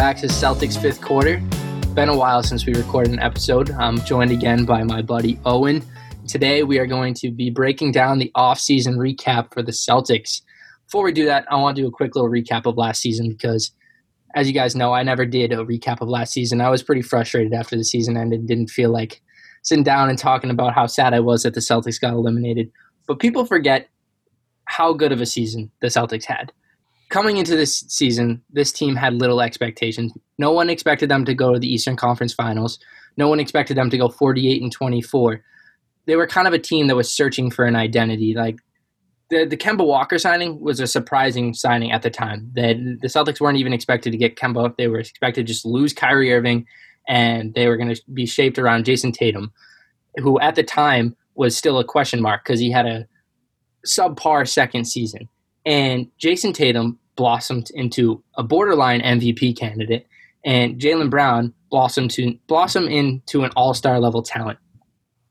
back to Celtics fifth quarter. Been a while since we recorded an episode. I'm joined again by my buddy Owen. Today, we are going to be breaking down the off-season recap for the Celtics. Before we do that, I want to do a quick little recap of last season because, as you guys know, I never did a recap of last season. I was pretty frustrated after the season ended. Didn't feel like sitting down and talking about how sad I was that the Celtics got eliminated. But people forget how good of a season the Celtics had coming into this season, this team had little expectations. No one expected them to go to the Eastern Conference Finals. No one expected them to go 48 and 24. They were kind of a team that was searching for an identity. Like the the Kemba Walker signing was a surprising signing at the time. That the Celtics weren't even expected to get Kemba. They were expected to just lose Kyrie Irving, and they were going to be shaped around Jayson Tatum, who at the time was still a question mark because he had a subpar second season. And Jayson Tatum blossomed into a borderline MVP candidate, and Jaylen Brown blossomed to blossom into an All Star level talent.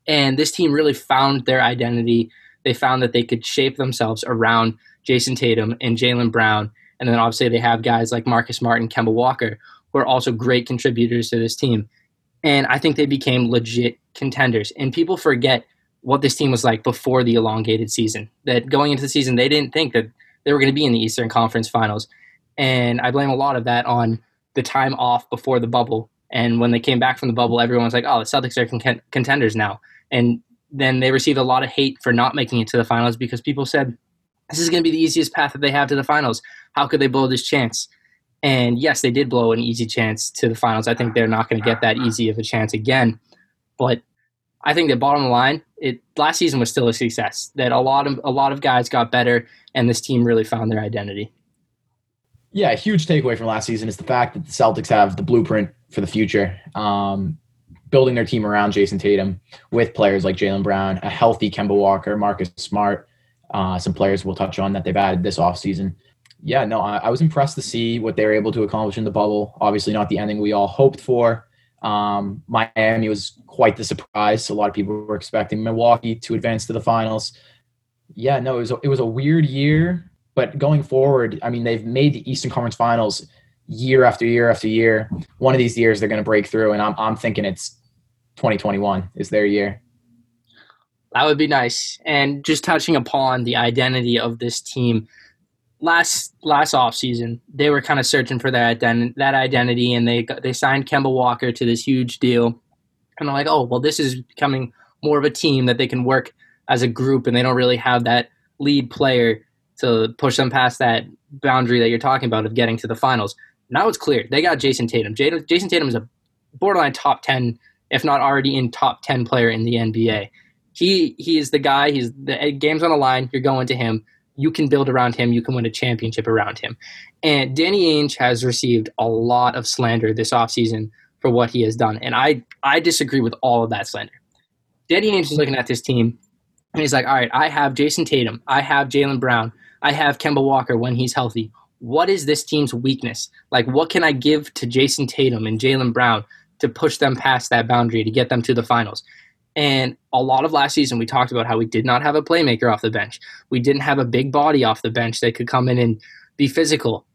And this team really found their identity. They found that they could shape themselves around Jayson Tatum and Jaylen Brown, and then obviously they have guys like Marcus Martin, Kemba Walker, who are also great contributors to this team. And I think they became legit contenders. And people forget what this team was like before the elongated season. That going into the season, they didn't think that they were going to be in the Eastern Conference Finals. And I blame a lot of that on the time off before the bubble. And when they came back from the bubble, everyone was like, oh, the Celtics are con- contenders now. And then they received a lot of hate for not making it to the finals because people said, this is going to be the easiest path that they have to the finals. How could they blow this chance? And yes, they did blow an easy chance to the finals. I think they're not going to get that easy of a chance again. But I think that bottom line, it last season was still a success. That a lot of a lot of guys got better, and this team really found their identity. Yeah, a huge takeaway from last season is the fact that the Celtics have the blueprint for the future. Um, building their team around Jayson Tatum with players like Jaylen Brown, a healthy Kemba Walker, Marcus Smart, uh, some players we'll touch on that they've added this offseason. Yeah, no, I, I was impressed to see what they were able to accomplish in the bubble. Obviously, not the ending we all hoped for. Um, Miami was quite the surprise. A lot of people were expecting Milwaukee to advance to the finals. Yeah, no, it was a, it was a weird year, but going forward, I mean, they've made the Eastern Conference Finals year after year after year. One of these years they're going to break through, and I'm I'm thinking it's 2021 is their year. That would be nice. And just touching upon the identity of this team, last last off season, they were kind of searching for that ident- that identity, and they they signed Kemba Walker to this huge deal, and they're like, oh well, this is becoming more of a team that they can work as a group, and they don't really have that lead player to push them past that boundary that you're talking about of getting to the finals. Now it's clear they got Jayson Tatum. Jayson Tatum is a borderline top ten, if not already in top ten player in the NBA. He he is the guy. He's the eh, game's on the line. You're going to him you can build around him. You can win a championship around him. And Danny Ainge has received a lot of slander this offseason for what he has done. And I, I disagree with all of that slander. Danny Ainge is looking at this team and he's like, all right, I have Jayson Tatum. I have Jaylen Brown. I have Kemba Walker when he's healthy. What is this team's weakness? Like, what can I give to Jayson Tatum and Jaylen Brown to push them past that boundary to get them to the finals? And a lot of last season, we talked about how we did not have a playmaker off the bench. We didn't have a big body off the bench that could come in and be physical.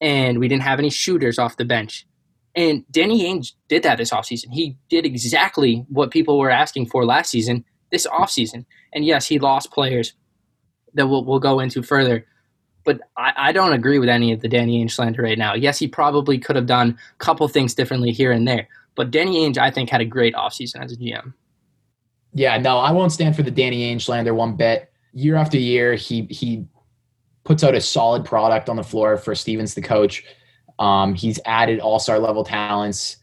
And we didn't have any shooters off the bench. And Danny Ainge did that this offseason. He did exactly what people were asking for last season, this offseason. And yes, he lost players that we'll, we'll go into further. But I, I don't agree with any of the Danny Ainge slander right now. Yes, he probably could have done a couple things differently here and there. But Danny Ainge, I think, had a great offseason as a GM. Yeah, no, I won't stand for the Danny Ainge one bit. Year after year, he he puts out a solid product on the floor for Stevens, the coach. Um, he's added all star level talents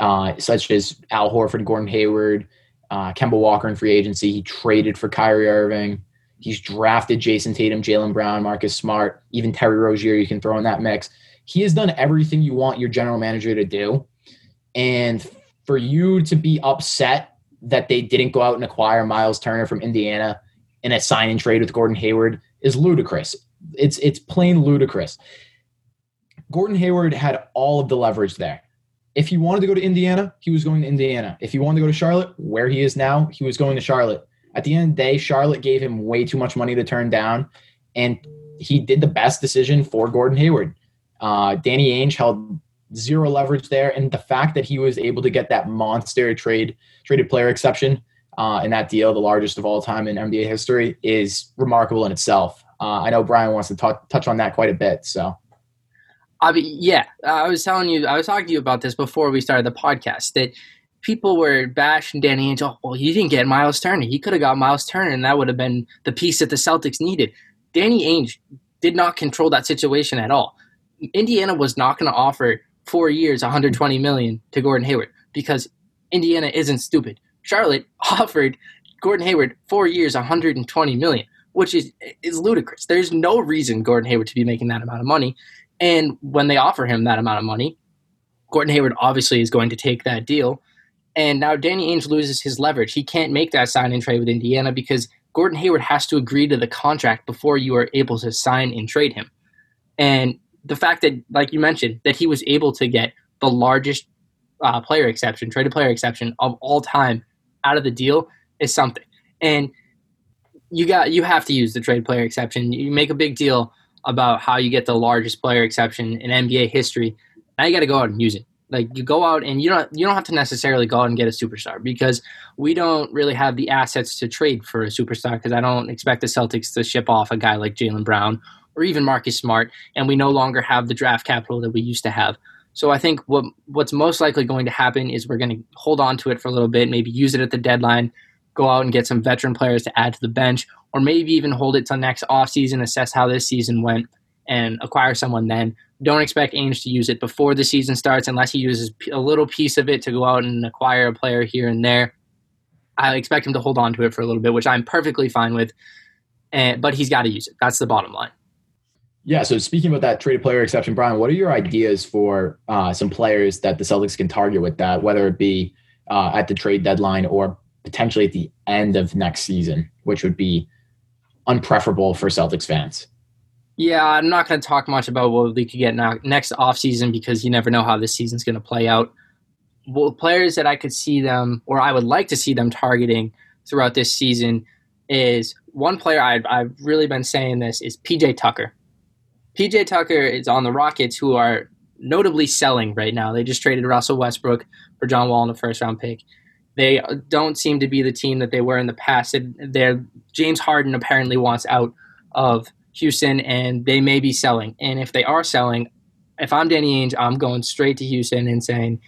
uh, such as Al Horford, Gordon Hayward, uh, Kemba Walker in free agency. He traded for Kyrie Irving. He's drafted Jayson Tatum, Jaylen Brown, Marcus Smart, even Terry Rozier. You can throw in that mix. He has done everything you want your general manager to do, and for you to be upset that they didn't go out and acquire Myles Turner from Indiana in a sign and trade with Gordon Hayward is ludicrous. It's it's plain ludicrous. Gordon Hayward had all of the leverage there. If he wanted to go to Indiana, he was going to Indiana. If he wanted to go to Charlotte, where he is now, he was going to Charlotte. At the end of the day, Charlotte gave him way too much money to turn down, and he did the best decision for Gordon Hayward. Uh, Danny Ainge held zero leverage there, and the fact that he was able to get that monster trade traded player exception uh, in that deal, the largest of all time in NBA history, is remarkable in itself. Uh, I know Brian wants to talk, touch on that quite a bit. So, I mean, yeah, I was telling you, I was talking to you about this before we started the podcast that people were bashing Danny Ainge. Oh, well, he didn't get Myles Turner. He could have got Myles Turner, and that would have been the piece that the Celtics needed. Danny Ainge did not control that situation at all. Indiana was not going to offer four years, 120 million to Gordon Hayward because Indiana isn't stupid. Charlotte offered Gordon Hayward four years, 120 million, which is is ludicrous. There's no reason Gordon Hayward to be making that amount of money. And when they offer him that amount of money, Gordon Hayward obviously is going to take that deal. And now Danny Ainge loses his leverage. He can't make that sign and trade with Indiana because Gordon Hayward has to agree to the contract before you are able to sign and trade him. And the fact that, like you mentioned, that he was able to get the largest uh, player exception, traded player exception of all time out of the deal is something. And you got you have to use the trade player exception. You make a big deal about how you get the largest player exception in NBA history. Now you got to go out and use it. Like you go out and you don't you don't have to necessarily go out and get a superstar because we don't really have the assets to trade for a superstar because I don't expect the Celtics to ship off a guy like Jaylen Brown or even Marcus Smart, and we no longer have the draft capital that we used to have. So I think what what's most likely going to happen is we're going to hold on to it for a little bit, maybe use it at the deadline, go out and get some veteran players to add to the bench, or maybe even hold it till next offseason, assess how this season went, and acquire someone then. Don't expect Ainge to use it before the season starts unless he uses a little piece of it to go out and acquire a player here and there. I expect him to hold on to it for a little bit, which I'm perfectly fine with. And, but he's got to use it. That's the bottom line. Yeah. So speaking about that traded player exception, Brian, what are your ideas for uh, some players that the Celtics can target with that, whether it be uh, at the trade deadline or potentially at the end of next season, which would be unpreferable for Celtics fans? Yeah, I'm not going to talk much about what we could get next offseason because you never know how this season's going to play out. Well, players that I could see them, or I would like to see them targeting throughout this season, is one player I've, I've really been saying this is PJ Tucker. PJ Tucker is on the Rockets, who are notably selling right now. They just traded Russell Westbrook for John Wall in the first round pick. They don't seem to be the team that they were in the past. They're, James Harden apparently wants out of Houston and they may be selling. And if they are selling, if I'm Danny Ainge, I'm going straight to Houston and saying,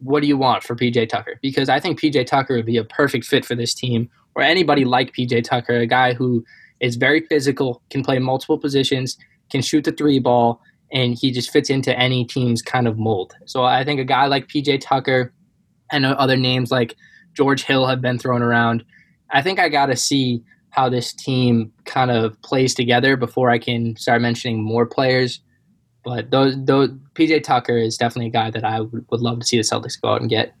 what do you want for PJ Tucker? Because I think PJ Tucker would be a perfect fit for this team or anybody like PJ Tucker, a guy who is very physical, can play multiple positions, can shoot the three ball, and he just fits into any team's kind of mold. So I think a guy like PJ Tucker and other names like George Hill have been thrown around. I think I got to see how this team kind of plays together before I can start mentioning more players. But those, those PJ Tucker is definitely a guy that I would, would love to see the Celtics go out and get.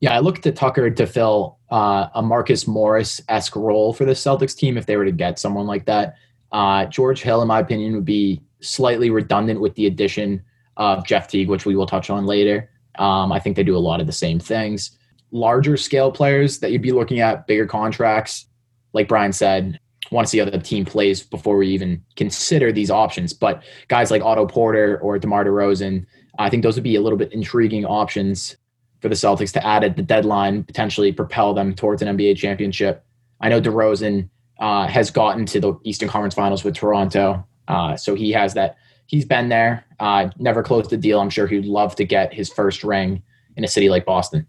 Yeah, I looked at Tucker to fill uh, a Marcus Morris esque role for the Celtics team if they were to get someone like that. Uh, George Hill, in my opinion, would be slightly redundant with the addition of Jeff Teague, which we will touch on later. Um, I think they do a lot of the same things. Larger scale players that you'd be looking at, bigger contracts, like Brian said, want to see how the team plays before we even consider these options. But guys like Otto Porter or DeMar DeRozan, I think those would be a little bit intriguing options for the Celtics to add at the deadline, potentially propel them towards an NBA championship. I know DeRozan uh, has gotten to the Eastern Conference Finals with Toronto, uh, so he has that. He's been there, uh, never closed the deal. I'm sure he'd love to get his first ring in a city like Boston.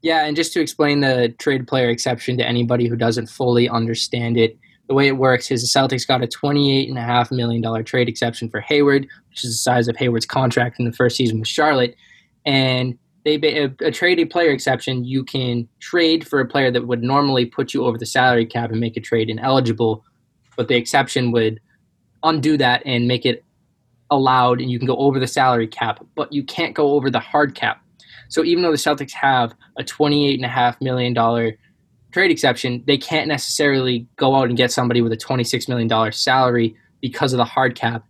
Yeah, and just to explain the trade player exception to anybody who doesn't fully understand it, the way it works is the Celtics got a $28.5 million trade exception for Hayward, which is the size of Hayward's contract in the first season with Charlotte. And they a, trade a player exception, you can trade for a player that would normally put you over the salary cap and make a trade ineligible, but the exception would undo that and make it allowed, and you can go over the salary cap, but you can't go over the hard cap. So even though the Celtics have a $28.5 million trade exception, they can't necessarily go out and get somebody with a $26 million salary because of the hard cap.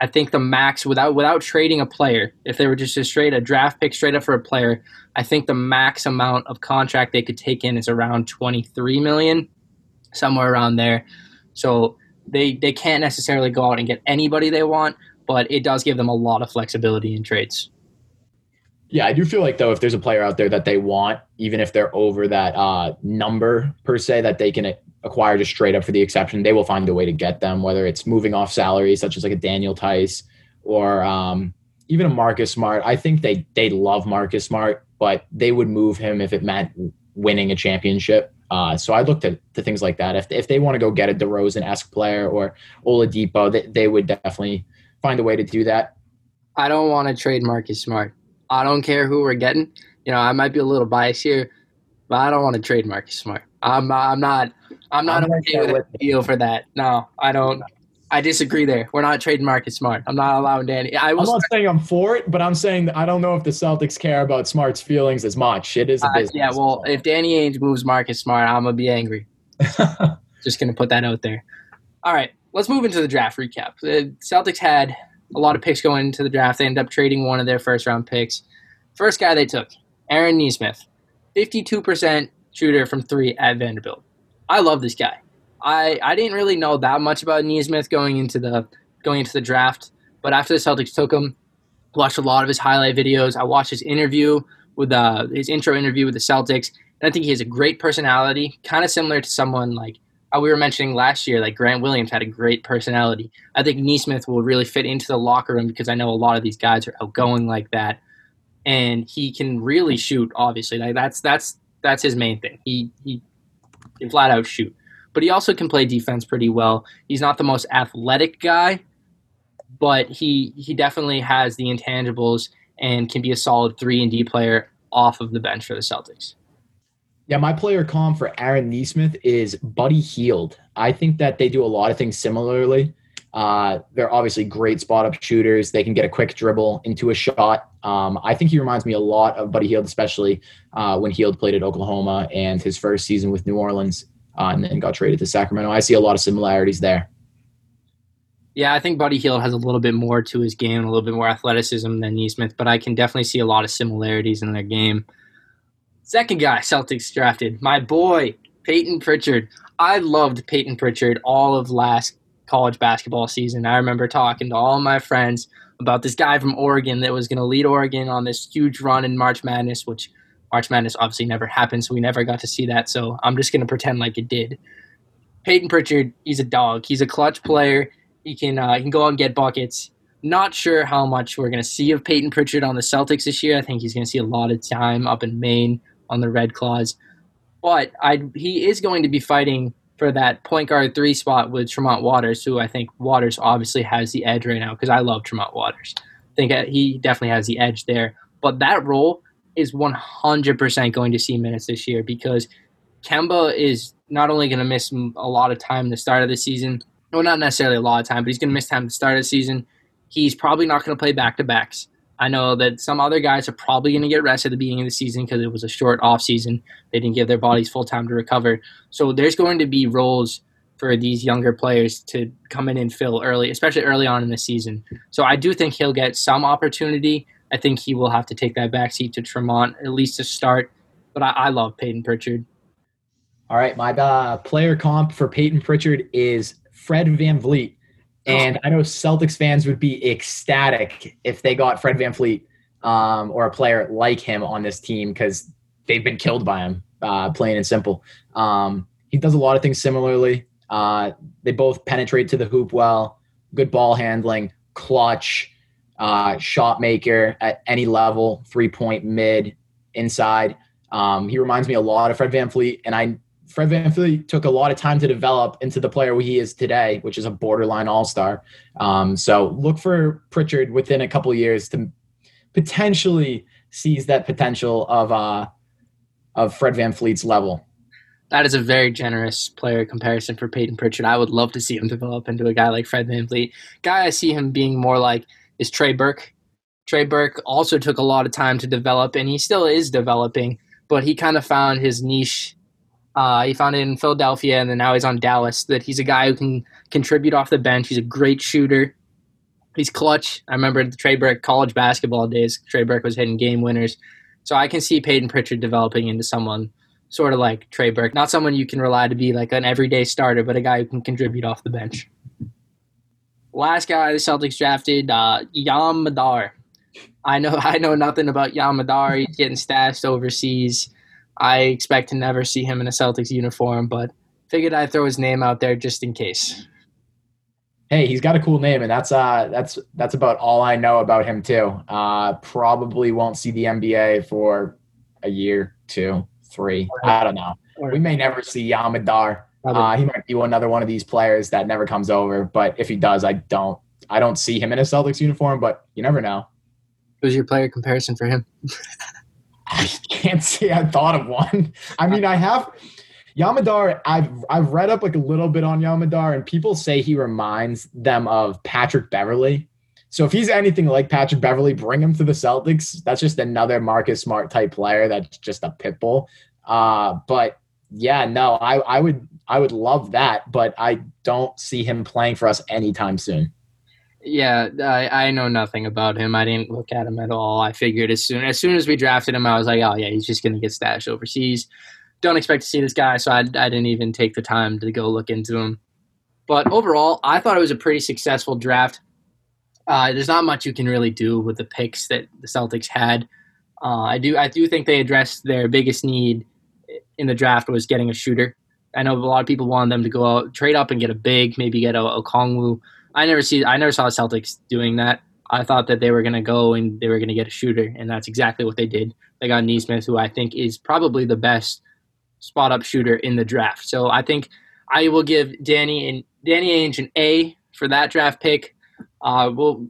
I think the max without without trading a player, if they were just a straight a draft pick straight up for a player, I think the max amount of contract they could take in is around 23 million, somewhere around there. So they they can't necessarily go out and get anybody they want, but it does give them a lot of flexibility in trades. Yeah, I do feel like though if there's a player out there that they want, even if they're over that uh, number per se that they can acquire just straight up for the exception, they will find a way to get them. Whether it's moving off salary, such as like a Daniel Theis or um, even a Marcus Smart. I think they they love Marcus Smart, but they would move him if it meant winning a championship. Uh, so I looked at the things like that. If if they want to go get a DeRozan esque player or Oladipo, they, they would definitely find a way to do that. I don't want to trade Marcus Smart. I don't care who we're getting. You know, I might be a little biased here, but I don't want to trade Marcus Smart. I'm I'm not I'm not I'm okay with a deal for that. No, I don't. I disagree there. We're not trading Marcus Smart. I'm not allowing Danny. I am not saying I'm for it, but I'm saying that I don't know if the Celtics care about Smart's feelings as much. It is a business. Uh, yeah, well, if Danny Ainge moves Marcus Smart, I'm gonna be angry. Just gonna put that out there. All right, let's move into the draft recap. The Celtics had a lot of picks going into the draft. They ended up trading one of their first round picks. First guy they took, Aaron Nesmith, 52% shooter from three at Vanderbilt. I love this guy. I, I didn't really know that much about Nesmith going into the going into the draft, but after the Celtics took him, watched a lot of his highlight videos. I watched his interview with uh, his intro interview with the Celtics, and I think he has a great personality, kind of similar to someone like uh, we were mentioning last year, like Grant Williams had a great personality. I think Nesmith will really fit into the locker room because I know a lot of these guys are outgoing like that, and he can really shoot. Obviously, like that's that's that's his main thing. He he can flat out shoot, but he also can play defense pretty well. He's not the most athletic guy, but he he definitely has the intangibles and can be a solid three and D player off of the bench for the Celtics. Yeah, my player comp for Aaron Nesmith is Buddy Hield. I think that they do a lot of things similarly. Uh, they're obviously great spot up shooters. They can get a quick dribble into a shot. Um, I think he reminds me a lot of Buddy Hield, especially uh, when Hield played at Oklahoma and his first season with New Orleans uh, and then got traded to Sacramento. I see a lot of similarities there. Yeah, I think Buddy Hield has a little bit more to his game, a little bit more athleticism than Nesmith, but I can definitely see a lot of similarities in their game. Second guy Celtics drafted, my boy, Payton Pritchard. I loved Payton Pritchard all of last college basketball season. I remember talking to all my friends about this guy from Oregon that was going to lead Oregon on this huge run in March Madness, which March Madness obviously never happened, so we never got to see that. So I'm just going to pretend like it did. Payton Pritchard, he's a dog. He's a clutch player. He can uh, he can go out and get buckets. Not sure how much we're going to see of Payton Pritchard on the Celtics this year. I think he's going to see a lot of time up in Maine on the Red Claws. But I, he is going to be fighting for that point guard three spot with Tremont Waters, who I think Waters obviously has the edge right now because I love Tremont Waters. I think uh, he definitely has the edge there. But that role is 100% going to see minutes this year because Kemba is not only going to miss a lot of time the start of the season, well, not necessarily a lot of time, but he's going to miss time the start of the season. He's probably not going to play back to backs. I know that some other guys are probably going to get rest at the beginning of the season because it was a short off season. They didn't give their bodies full time to recover. So there's going to be roles for these younger players to come in and fill early, especially early on in the season. So I do think he'll get some opportunity. I think he will have to take that backseat to Tremont at least to start. But I, I love Payton Pritchard. All right, my uh, player comp for Payton Pritchard is Fred VanVleet. And I know Celtics fans would be ecstatic if they got Fred VanVleet um, or a player like him on this team because they've been killed by him, uh, plain and simple. Um, he does a lot of things similarly. Uh, they both penetrate to the hoop well, good ball handling, clutch, uh, shot maker at any level, three point mid, inside. Um, he reminds me a lot of Fred VanVleet, and I Fred Van VanVleet took a lot of time to develop into the player he is today, which is a borderline all star. Um, so look for Pritchard within a couple years to potentially seize that potential of uh, of Fred VanVleet's level. That is a very generous player comparison for Payton Pritchard. I would love to see him develop into a guy like Fred Van VanVleet. Guy I see him being more like is Trey Burke. Trey Burke also took a lot of time to develop, and he still is developing, but he kind of found his niche uh, he found it in Philadelphia, and then now he's on Dallas. That he's a guy who can contribute off the bench. He's a great shooter. He's clutch. I remember the Trey Burke college basketball days. Trey Burke was hitting game winners. So I can see Payton Pritchard developing into someone sort of like Trey Burke. Not someone you can rely to be like an everyday starter, but a guy who can contribute off the bench. Last guy the Celtics drafted, uh, Yam Madar. I know I know nothing about Yam Madar. He's getting stashed overseas. I expect to never see him in a Celtics uniform, but figured I'd throw his name out there just in case. Hey, he's got a cool name, and that's uh that's that's about all I know about him too. Uh, probably won't see the NBA for a year, two, three. I don't know. We may never see Yam Madar. Uh, he might be another one of these players that never comes over. But if he does, I don't I don't see him in a Celtics uniform. But you never know. Who's your player comparison for him? I can't say I thought of one. I mean, I have Yam Madar. I've I've read up like a little bit on Yam Madar, and people say he reminds them of Patrick Beverley. So if he's anything like Patrick Beverley, bring him to the Celtics. That's just another Marcus Smart type player. That's just a pit bull. Uh, but yeah, no, I, I would I would love that, but I don't see him playing for us anytime soon. Yeah, I, I know nothing about him. I didn't look at him at all. I figured as soon as soon as we drafted him, I was like, oh yeah, he's just gonna get stashed overseas. Don't expect to see this guy, so I, I didn't even take the time to go look into him. But overall, I thought it was a pretty successful draft. Uh, there's not much you can really do with the picks that the Celtics had. Uh, I do I do think they addressed their biggest need in the draft was getting a shooter. I know a lot of people wanted them to go out, trade up and get a big, maybe get a, a Kongwu I never see I never saw the Celtics doing that. I thought that they were going to go and they were going to get a shooter, and that's exactly what they did. They got Nesmith, who I think is probably the best spot up shooter in the draft. So I think I will give Danny and Danny Ainge an A for that draft pick. Uh, we'll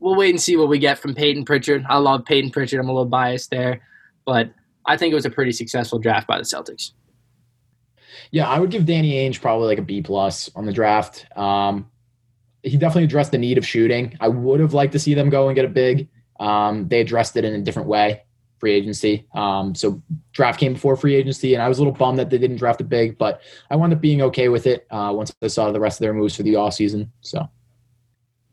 we'll wait and see what we get from Payton Pritchard. I love Payton Pritchard. I'm a little biased there, but I think it was a pretty successful draft by the Celtics. Yeah, I would give Danny Ainge probably like a B plus on the draft. Um, he definitely addressed the need of shooting. I would have liked to see them go and get a big. Um, they addressed it in a different way, free agency. Um, so draft came before free agency, and I was a little bummed that they didn't draft a big, but I wound up being okay with it uh, once I saw the rest of their moves for the off season. So.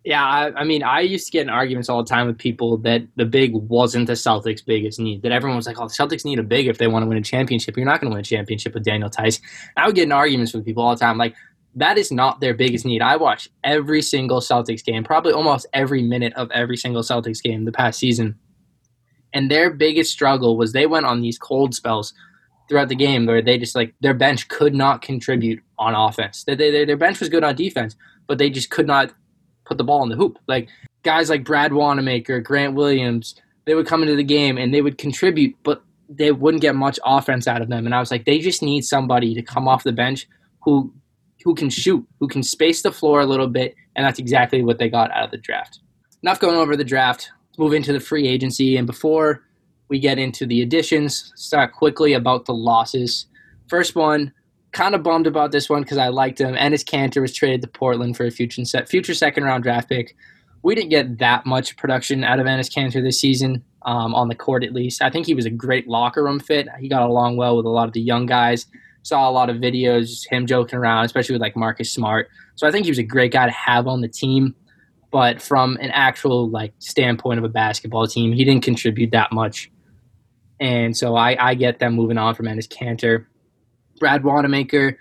Yeah, I, I, mean, I used to get in arguments all the time with people that the big wasn't the Celtics' biggest need. That everyone was like, "Oh, the Celtics need a big if they want to win a championship. You're not going to win a championship with Daniel Theis." I would get in arguments with people all the time, like, that is not their biggest need. I watch every single Celtics game, probably almost every minute of every single Celtics game the past season. And their biggest struggle was they went on these cold spells throughout the game where they just like their bench could not contribute on offense. They, they, their bench was good on defense, but they just could not put the ball in the hoop. Like guys like Brad Wanamaker, Grant Williams, they would come into the game and they would contribute, but they wouldn't get much offense out of them. And I was like, they just need somebody to come off the bench who who can shoot, who can space the floor a little bit, and that's exactly what they got out of the draft. Enough going over the draft. Let's move into the free agency, and before we get into the additions, start quickly about the losses. First one, kind of bummed about this one because I liked him. Enes Kanter was traded to Portland for a future set future second round draft pick. We didn't get that much production out of Enes Kanter this season, um, on the court at least. I think he was a great locker room fit. He got along well with a lot of the young guys saw a lot of videos, him joking around, especially with like Marcus Smart. So I think he was a great guy to have on the team. But from an actual like standpoint of a basketball team, he didn't contribute that much. And so I, I get them moving on from Enes Kanter. Brad Wanamaker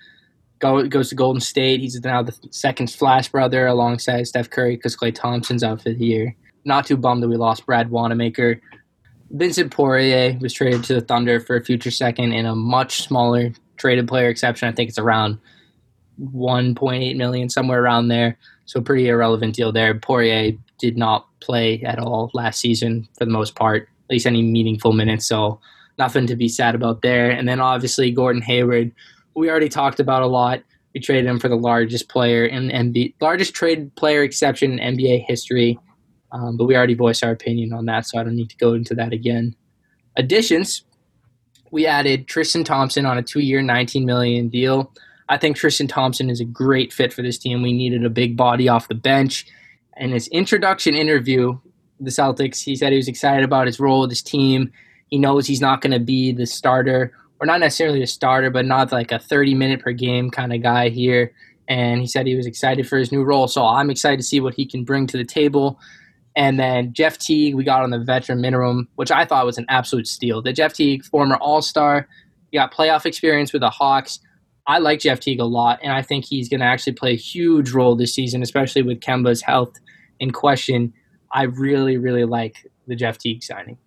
go, goes to Golden State. He's now the second Flash brother alongside Steph Curry because Klay Thompson's out for the year. Not too bummed that we lost Brad Wanamaker. Vincent Poirier was traded to the Thunder for a future second in a much smaller traded player exception. I think it's around 1.8 million, somewhere around there. So pretty irrelevant deal there. Poirier did not play at all last season for the most part, at least any meaningful minutes. So nothing to be sad about there. And then obviously Gordon Hayward, we already talked about a lot. We traded him for the largest player in the NBA, largest trade player exception in NBA history. Um, but we already voiced our opinion on that, so I don't need to go into that again. Additions, we added Tristan Thompson on a two-year, 19 million deal. I think Tristan Thompson is a great fit for this team. We needed a big body off the bench. In his introduction interview, the Celtics, he said he was excited about his role with his team. He knows he's not going to be the starter, or not necessarily a starter, but not like a 30 minute per game kind of guy here. And he said he was excited for his new role. So I'm excited to see what he can bring to the table. And then Jeff Teague, we got on the veteran minimum, which I thought was an absolute steal. The Jeff Teague, former All Star, got playoff experience with the Hawks. I like Jeff Teague a lot, and I think he's going to actually play a huge role this season, especially with Kemba's health in question. I really, really like the Jeff Teague signing?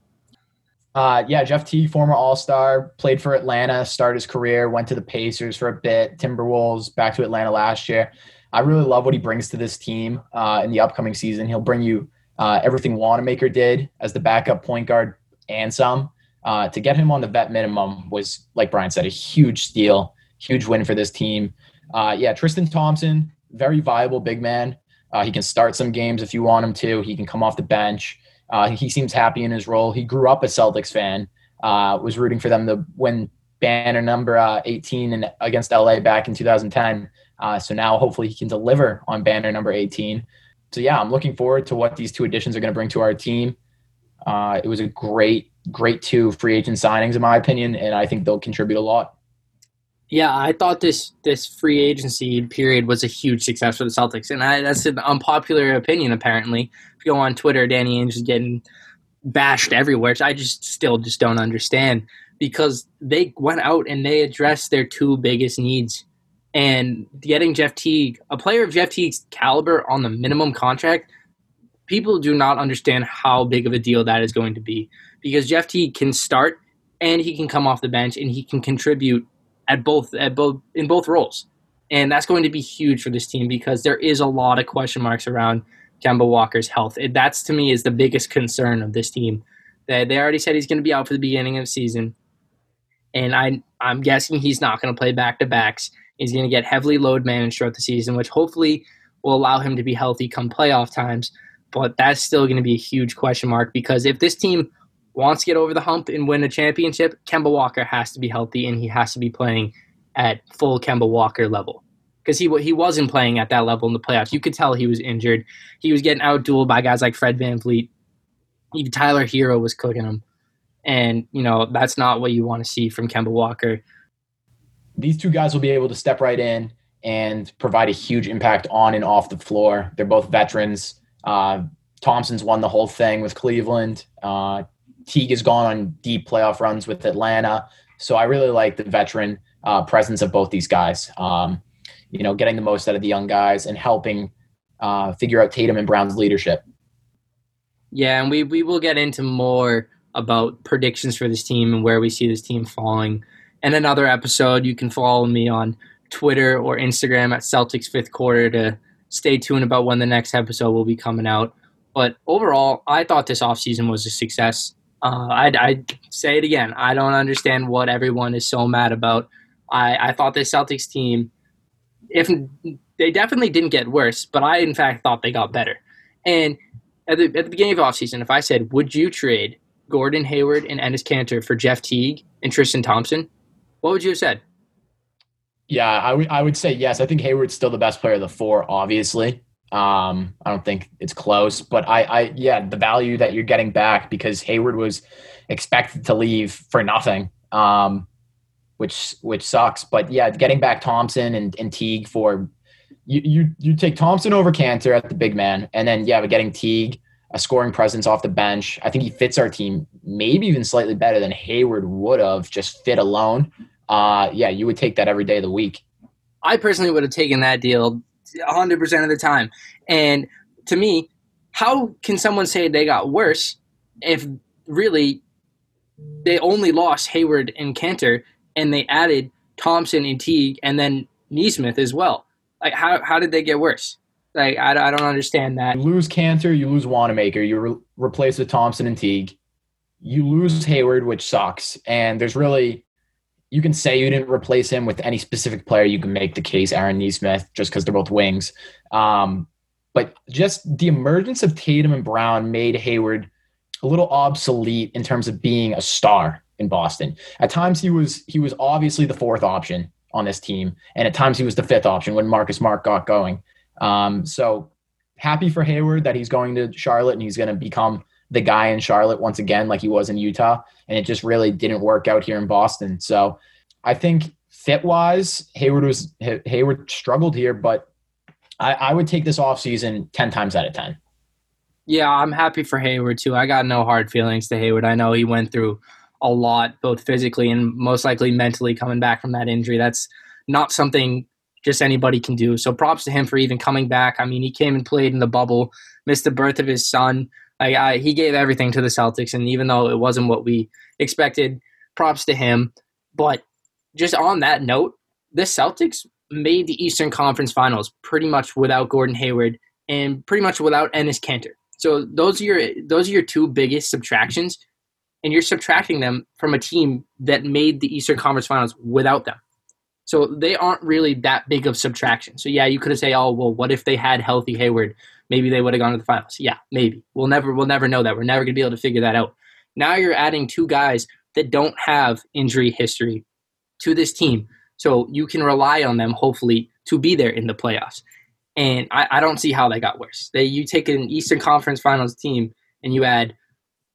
Uh, yeah, Jeff Teague, former All Star, played for Atlanta, started his career, went to the Pacers for a bit, Timberwolves, back to Atlanta last year. I really love what he brings to this team uh, in the upcoming season. He'll bring you uh, everything Wanamaker did as the backup point guard and some. Uh, to get him on the vet minimum was, like Brian said, a huge steal, huge win for this team. Uh, yeah, Tristan Thompson, very viable big man. Uh, he can start some games if you want him to. He can come off the bench. Uh, he seems happy in his role. He grew up a Celtics fan. Uh, was rooting for them to win banner number uh, 18 in, against LA back in 2010. Uh, so now hopefully he can deliver on banner number 18. So yeah, I'm looking forward to what these two additions are going to bring to our team. Uh, it was a great, great two free agent signings in my opinion, and I think they'll contribute a lot. Yeah, I thought this this free agency period was a huge success for the Celtics, and I, that's an unpopular opinion. Apparently, if you go on Twitter, Danny Ainge is getting bashed everywhere. Which I just still just don't understand because they went out and they addressed their two biggest needs, and getting Jeff Teague, a player of Jeff Teague's caliber, on the minimum contract. People do not understand how big of a deal that is going to be because Jeff Teague can start and he can come off the bench and he can contribute at both at both in both roles. And that's going to be huge for this team because there is a lot of question marks around Kemba Walker's health. It, that's to me is the biggest concern of this team. They, they already said he's going to be out for the beginning of the season, and I I'm guessing he's not going to play back to backs. He's going to get heavily load managed throughout the season, which hopefully will allow him to be healthy come playoff times. But that's still going to be a huge question mark because if this team wants to get over the hump and win a championship, Kemba Walker has to be healthy and he has to be playing at full Kemba Walker level. Because he he wasn't playing at that level in the playoffs. You could tell he was injured. He was getting outdueled by guys like Fred VanVleet. Even Tyler Herro was cooking him. And, you know, that's not what you want to see from Kemba Walker. These two guys will be able to step right in and provide a huge impact on and off the floor. They're both veterans. Uh, Thompson's won the whole thing with Cleveland. Uh, Teague has gone on deep playoff runs with Atlanta. So I really like the veteran uh, presence of both these guys. Um, you know, getting the most out of the young guys and helping uh, figure out Tatum and Brown's leadership. Yeah, and we, we will get into more about predictions for this team and where we see this team falling. In another episode, you can follow me on Twitter or Instagram at Celtics Fifth Quarter to stay tuned about when the next episode will be coming out. But overall, I thought this offseason was a success. Uh, I'd, I'd, say it again. I don't understand what everyone is so mad about. I, I thought the Celtics team, if they definitely didn't get worse, but I in fact thought they got better. And at the, at the beginning of offseason, if I said, would you trade Gordon Hayward and Enes Kanter for Jeff Teague and Tristan Thompson, what would you have said? Yeah, I, w- I would say yes. I think Hayward's still the best player of the four, obviously. Um, I don't think it's close, but I, I, yeah, the value that you're getting back because Hayward was expected to leave for nothing, um, which which sucks. But yeah, getting back Thompson and, and Teague for you, you you take Thompson over Kanter at the big man, and then yeah, but getting Teague a scoring presence off the bench. I think he fits our team maybe even slightly better than Hayward would have just fit alone. Uh, yeah, you would take that every day of the week. I personally would have taken that deal 100% of the time. And to me, how can someone say they got worse if really they only lost Hayward and Kanter and they added Thompson and Teague and then Nesmith as well? Like, how, how did they get worse? Like, I, I don't understand that. You lose Kanter, you lose Wanamaker, you re- replace with Thompson and Teague. You lose Hayward, which sucks. And there's really you can say you didn't replace him with any specific player. You can make the case Aaron Nesmith just because they're both wings. Um, but just the emergence of Tatum and Brown made Hayward a little obsolete in terms of being a star in Boston. At times he was he was obviously the fourth option on this team, and at times he was the fifth option when Marcus Mark got going. Um, so happy for Hayward that he's going to Charlotte and he's going to become the guy in Charlotte once again, like he was in Utah, and it just really didn't work out here in Boston. So I think fit wise, Hayward was Hayward struggled here, but I, I would take this off season ten times out of ten. Yeah, I'm happy for Hayward too. I got no hard feelings to Hayward. I know he went through a lot, both physically and most likely mentally, coming back from that injury. That's not something just anybody can do. So props to him for even coming back. I mean, he came and played in the bubble, missed the birth of his son, I, I, he gave everything to the Celtics, and even though it wasn't what we expected, props to him. But just on that note, the Celtics made the Eastern Conference Finals pretty much without Gordon Hayward and pretty much without Enes Kanter. So those are your those are your two biggest subtractions, and you're subtracting them from a team that made the Eastern Conference Finals without them. So they aren't really that big of subtraction. So yeah, you could say, oh well, what if they had healthy Hayward? Maybe they would have gone to the finals. Yeah, maybe. We'll never we'll never know that. We're never gonna be able to figure that out. Now you're adding two guys that don't have injury history to this team. So you can rely on them hopefully to be there in the playoffs. And I, I don't see how that got worse. They you take an Eastern Conference Finals team and you add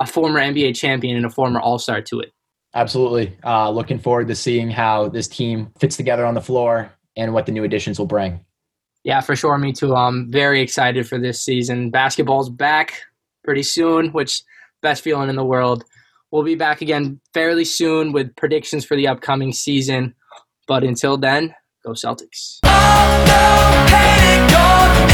a former NBA champion and a former All Star to it. Absolutely. Uh, looking forward to seeing how this team fits together on the floor and what the new additions will bring. Yeah, for sure. Me too. I'm very excited for this season. Basketball's back pretty soon, which best feeling in the world. We'll be back again fairly soon with predictions for the upcoming season. But until then, go Celtics. take cover,